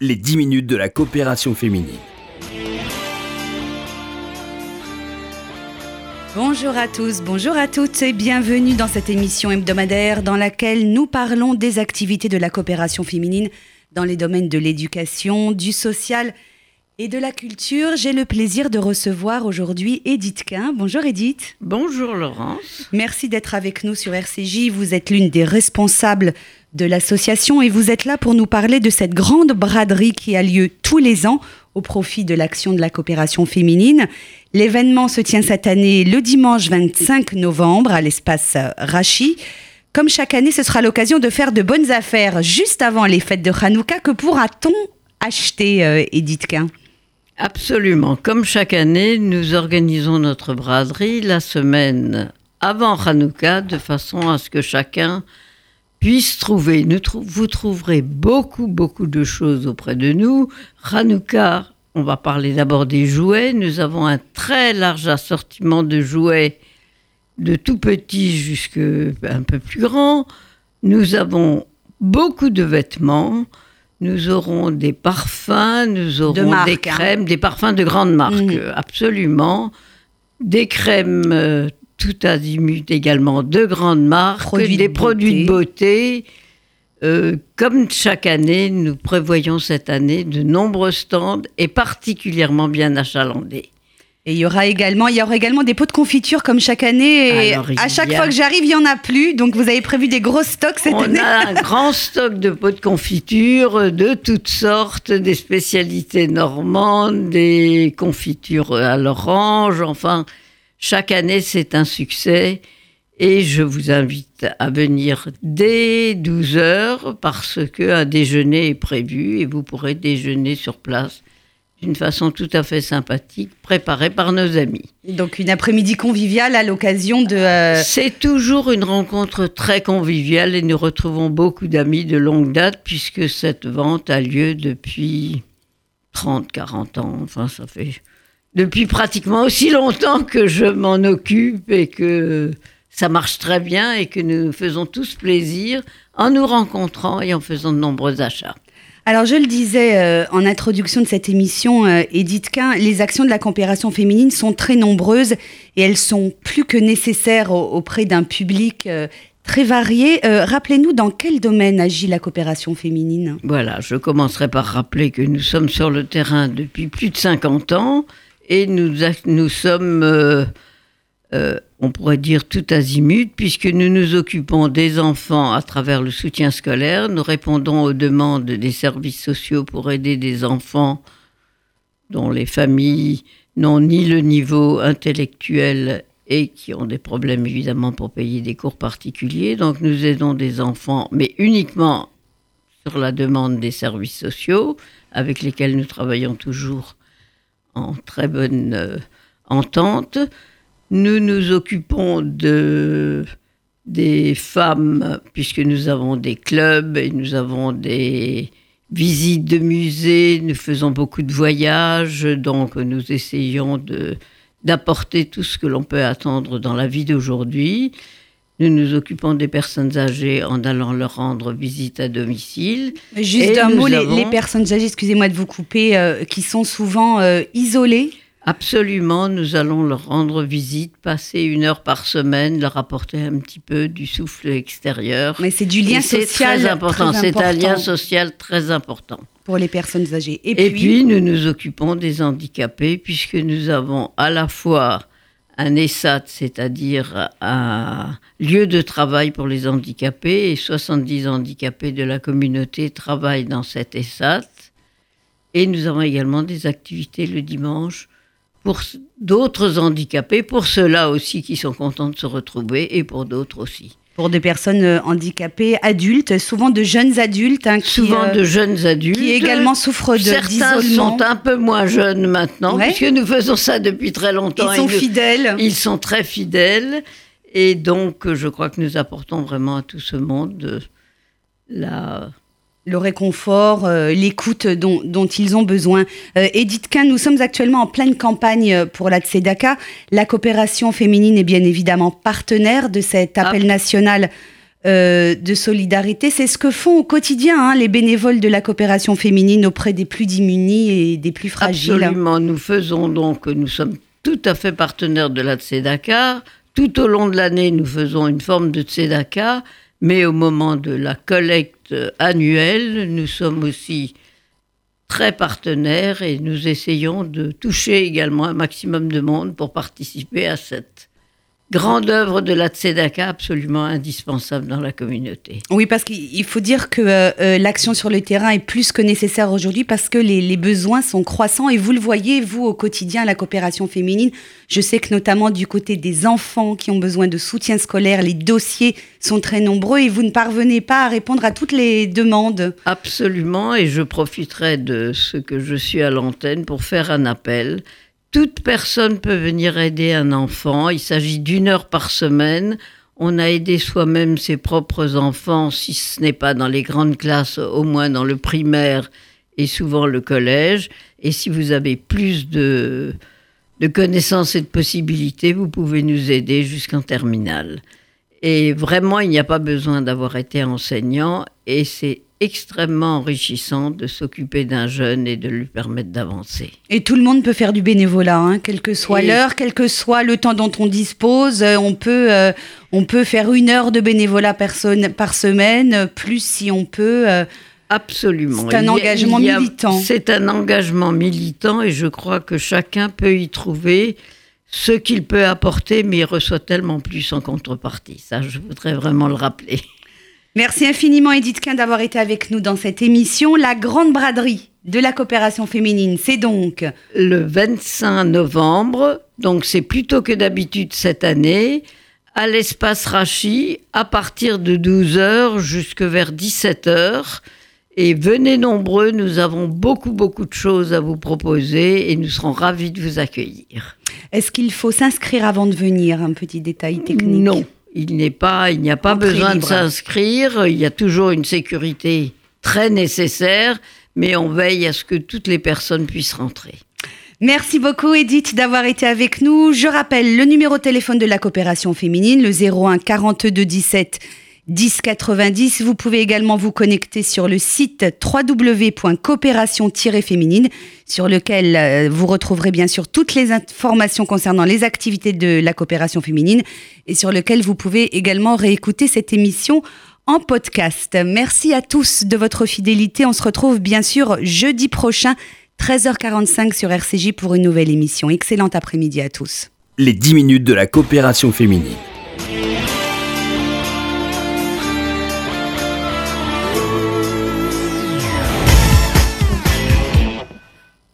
les 10 minutes de la coopération féminine. Bonjour à tous, bonjour à toutes et bienvenue dans cette émission hebdomadaire dans laquelle nous parlons des activités de la coopération féminine dans les domaines de l'éducation, du social de la culture. J'ai le plaisir de recevoir aujourd'hui Edith Quin. Bonjour Edith. Bonjour Laurence. Merci d'être avec nous sur RCJ. Vous êtes l'une des responsables de l'association et vous êtes là pour nous parler de cette grande braderie qui a lieu tous les ans au profit de l'action de la coopération féminine. L'événement se tient cette année le dimanche 25 novembre à l'espace Rachi. Comme chaque année, ce sera l'occasion de faire de bonnes affaires juste avant les fêtes de Hanouka. Que pourra-t-on acheter, euh, Edith Quin Absolument. Comme chaque année, nous organisons notre braderie la semaine avant Hanouka de façon à ce que chacun puisse trouver. vous trouverez beaucoup, beaucoup de choses auprès de nous. Hanouka, on va parler d'abord des jouets. Nous avons un très large assortiment de jouets, de tout petits jusqu'à un peu plus grands. Nous avons beaucoup de vêtements. Nous aurons des parfums, nous aurons des hein. crèmes, des parfums de grandes marques, mmh. absolument. Des crèmes euh, tout azimut également de grandes marques, des produits de beauté. Euh, comme chaque année, nous prévoyons cette année de nombreux stands et particulièrement bien achalandés. Et il y aura également, il y aura également des pots de confiture comme chaque année. Et à chaque fois que j'arrive, il y en a plus. Donc vous avez prévu des gros stocks cette année. On a un grand stock de pots de confiture de toutes sortes, des spécialités normandes, des confitures à l'orange, enfin chaque année, c'est un succès. Et je vous invite à venir dès 12 heures parce qu'un déjeuner est prévu et vous pourrez déjeuner sur place d'une façon tout à fait sympathique, préparée par nos amis. Donc une après-midi conviviale à l'occasion de... Euh, c'est toujours une rencontre très conviviale et nous retrouvons beaucoup d'amis de longue date puisque cette vente a lieu depuis 30, 40 ans. Enfin, ça fait depuis pratiquement aussi longtemps que je m'en occupe et que ça marche très bien et que nous faisons tous plaisir en nous rencontrant et en faisant de nombreux achats. Alors je le disais euh, en introduction de cette émission, euh, Edith Quin, les actions de la coopération féminine sont très nombreuses et elles sont plus que nécessaires auprès d'un public euh, très varié. Rappelez-nous dans quel domaine agit la coopération féminine? Voilà, je commencerai par rappeler que nous sommes sur le terrain depuis plus de 50 ans et nous, nous sommes, euh, on pourrait dire, tout azimut, puisque nous nous occupons des enfants à travers le soutien scolaire, nous répondons aux demandes des services sociaux pour aider des enfants dont les familles n'ont ni le niveau intellectuel et qui ont des problèmes évidemment pour payer des cours particuliers. Donc nous aidons des enfants, mais uniquement sur la demande des services sociaux, avec lesquels nous travaillons toujours en très bonne euh, entente. Nous nous occupons de, des femmes, puisque nous avons des clubs et nous avons des visites de musées, nous faisons beaucoup de voyages, donc nous essayons d'apporter tout ce que l'on peut attendre dans la vie d'aujourd'hui. Nous nous occupons des personnes âgées en allant leur rendre visite à domicile. Juste un mot, les, personnes âgées, excusez-moi de vous couper, euh, qui sont souvent euh, isolées Absolument, nous allons leur rendre visite, passer une heure par semaine, leur apporter un petit peu du souffle extérieur. Mais c'est du lien social très important. C'est un lien social très important pour les personnes âgées. Et, Et puis, nous nous occupons des handicapés puisque nous avons à la fois un ESAT, c'est-à-dire un lieu de travail pour les handicapés, et 70 handicapés de la communauté travaillent dans cet ESAT. Et nous avons également des activités le dimanche pour d'autres handicapés, pour ceux-là aussi qui sont contents de se retrouver, et pour d'autres aussi pour des personnes euh, handicapées adultes, souvent de jeunes adultes. Hein, souvent euh, de jeunes adultes. Qui également souffrent de Certains sont un peu moins jeunes maintenant, puisque nous faisons ça depuis très longtemps. Ils sont fidèles. Ils sont très fidèles. Et donc, je crois que nous apportons vraiment à tout ce monde la le réconfort, euh, l'écoute dont, ils ont besoin. Euh, Edith Quin, nous sommes actuellement en pleine campagne pour la Tzedaka. La coopération féminine est bien évidemment partenaire de cet appel ah. national euh, de solidarité. C'est ce que font au quotidien hein, les bénévoles de la coopération féminine auprès des plus démunis et des plus fragiles. Absolument. Nous faisons donc, nous sommes tout à fait partenaires de la Tzedaka. Tout au long de l'année, nous faisons une forme de Tzedaka, mais au moment de la collecte annuelle, nous sommes aussi très partenaires et nous essayons de toucher également un maximum de monde pour participer à cette grande œuvre de la Tzedaka absolument indispensable dans la communauté. Oui, parce qu'il faut dire que euh, euh, l'action sur le terrain est plus que nécessaire aujourd'hui parce que les, besoins sont croissants et vous le voyez, vous, au quotidien, la coopération féminine. Je sais que notamment du côté des enfants qui ont besoin de soutien scolaire, les dossiers sont très nombreux et vous ne parvenez pas à répondre à toutes les demandes. Absolument, et je profiterai de ce que je suis à l'antenne pour faire un appel toute personne peut venir aider un enfant. Il s'agit d'une heure par semaine. On a aidé soi-même ses propres enfants, si ce n'est pas dans les grandes classes, au moins dans le primaire et souvent le collège. Et si vous avez plus de, de connaissances et de possibilités, vous pouvez nous aider jusqu'en terminale. Et vraiment, il n'y a pas besoin d'avoir été enseignant et c'est extrêmement enrichissant de s'occuper d'un jeune et de lui permettre d'avancer. Et tout le monde peut faire du bénévolat, hein, quelle que soit l'heure, quel que soit le temps dont on dispose. Euh, on peut, euh, on peut faire une heure de bénévolat par, par semaine, plus si on peut. Euh, Absolument. C'est un engagement militant. C'est un engagement militant et je crois que chacun peut y trouver ce qu'il peut apporter, mais il reçoit tellement plus en contrepartie. Ça, je voudrais vraiment le rappeler. Merci infiniment Edith Quint d'avoir été avec nous dans cette émission. La grande braderie de la coopération féminine, c'est donc le 25 novembre, donc c'est plutôt que d'habitude cette année, à l'espace Rachi, à partir de 12h jusque vers 17h. Et venez nombreux, nous avons beaucoup, beaucoup de choses à vous proposer et nous serons ravis de vous accueillir. Est-ce qu'il faut s'inscrire avant de venir? Un petit détail technique? Non, il n'est pas, il n'y a pas besoin de s'inscrire. Il y a toujours une sécurité très nécessaire, mais on veille à ce que toutes les personnes puissent rentrer. Merci beaucoup Edith d'avoir été avec nous. Je rappelle le numéro de téléphone de la coopération féminine, le 01 42 17 1090. Vous pouvez également vous connecter sur le site www.coopération-féminine sur lequel euh, vous retrouverez bien sûr toutes les informations concernant les activités de la coopération féminine et sur lequel vous pouvez également réécouter cette émission en podcast. Merci à tous de votre fidélité. On se retrouve bien sûr jeudi prochain 13h45 sur RCJ pour une nouvelle émission. Excellent après-midi à tous. Les 10 minutes de la coopération féminine.